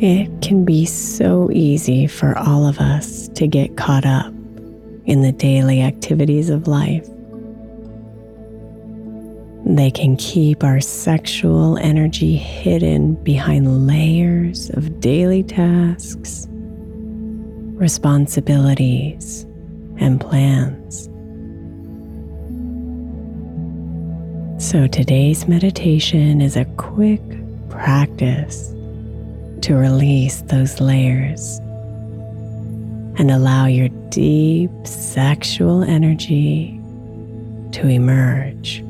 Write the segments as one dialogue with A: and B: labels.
A: It can be so easy for all of us to get caught up in the daily activities of life. They can keep our sexual energy hidden behind layers of daily tasks, responsibilities, and plans. So today's meditation is a quick practice to release those layers and allow your deep sexual energy to emerge.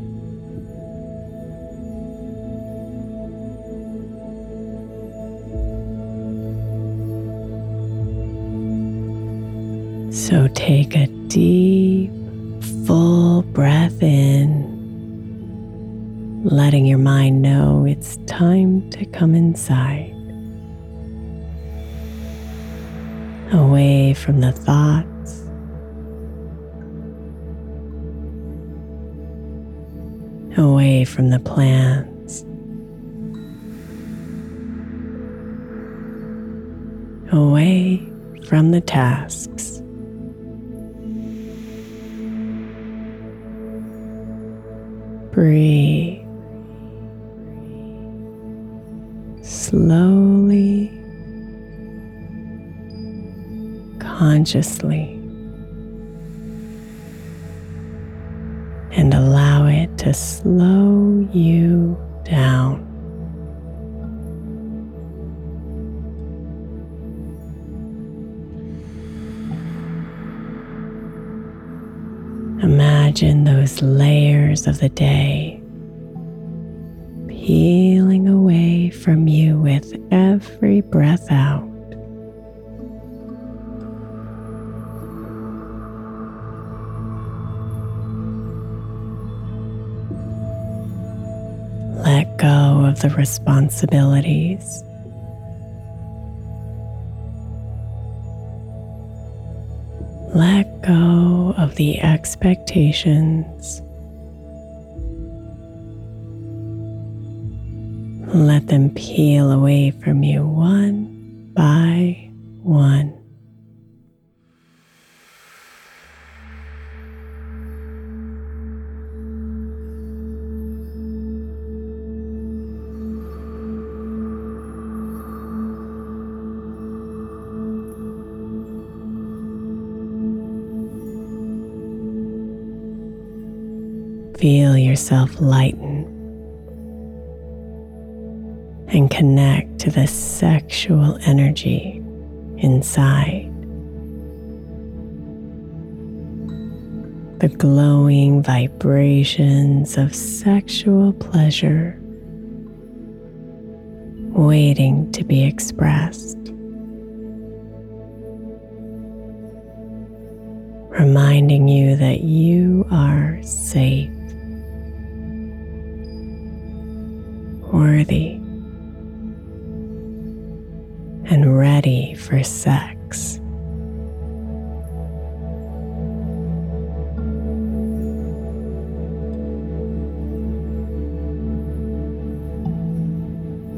A: So take a deep, full breath in, letting your mind know it's time to come inside. Away from the thoughts. Away from the plans. Away from the tasks. Breathe. Slowly consciously and allow it to slow you down. Imagine those layers of the day peeling away from you with every breath out. Let go of the responsibilities. Let go of the expectations. Let them peel away from you one by one. Feel yourself lighten and connect to the sexual energy inside. The glowing vibrations of sexual pleasure waiting to be expressed. Reminding you that you are safe, worthy, and ready for sex.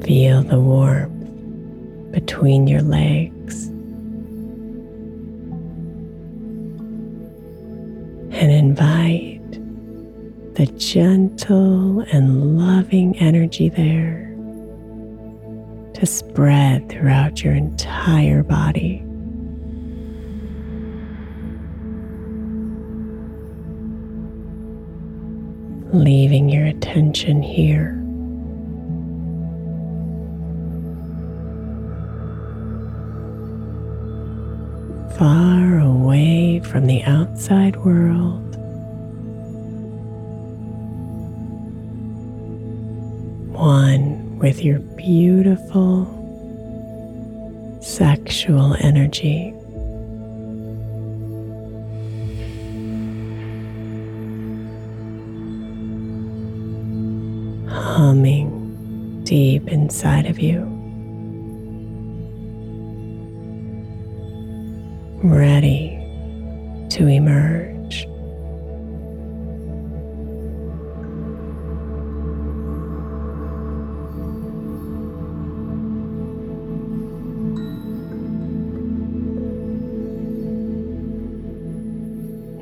A: Feel the warmth between your legs and invite the gentle and loving energy there to spread throughout your entire body. Leaving your attention here. Far away from the outside world. One with your beautiful sexual energy. Humming deep inside of you. Ready to emerge.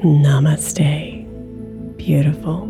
A: Namaste, beautiful.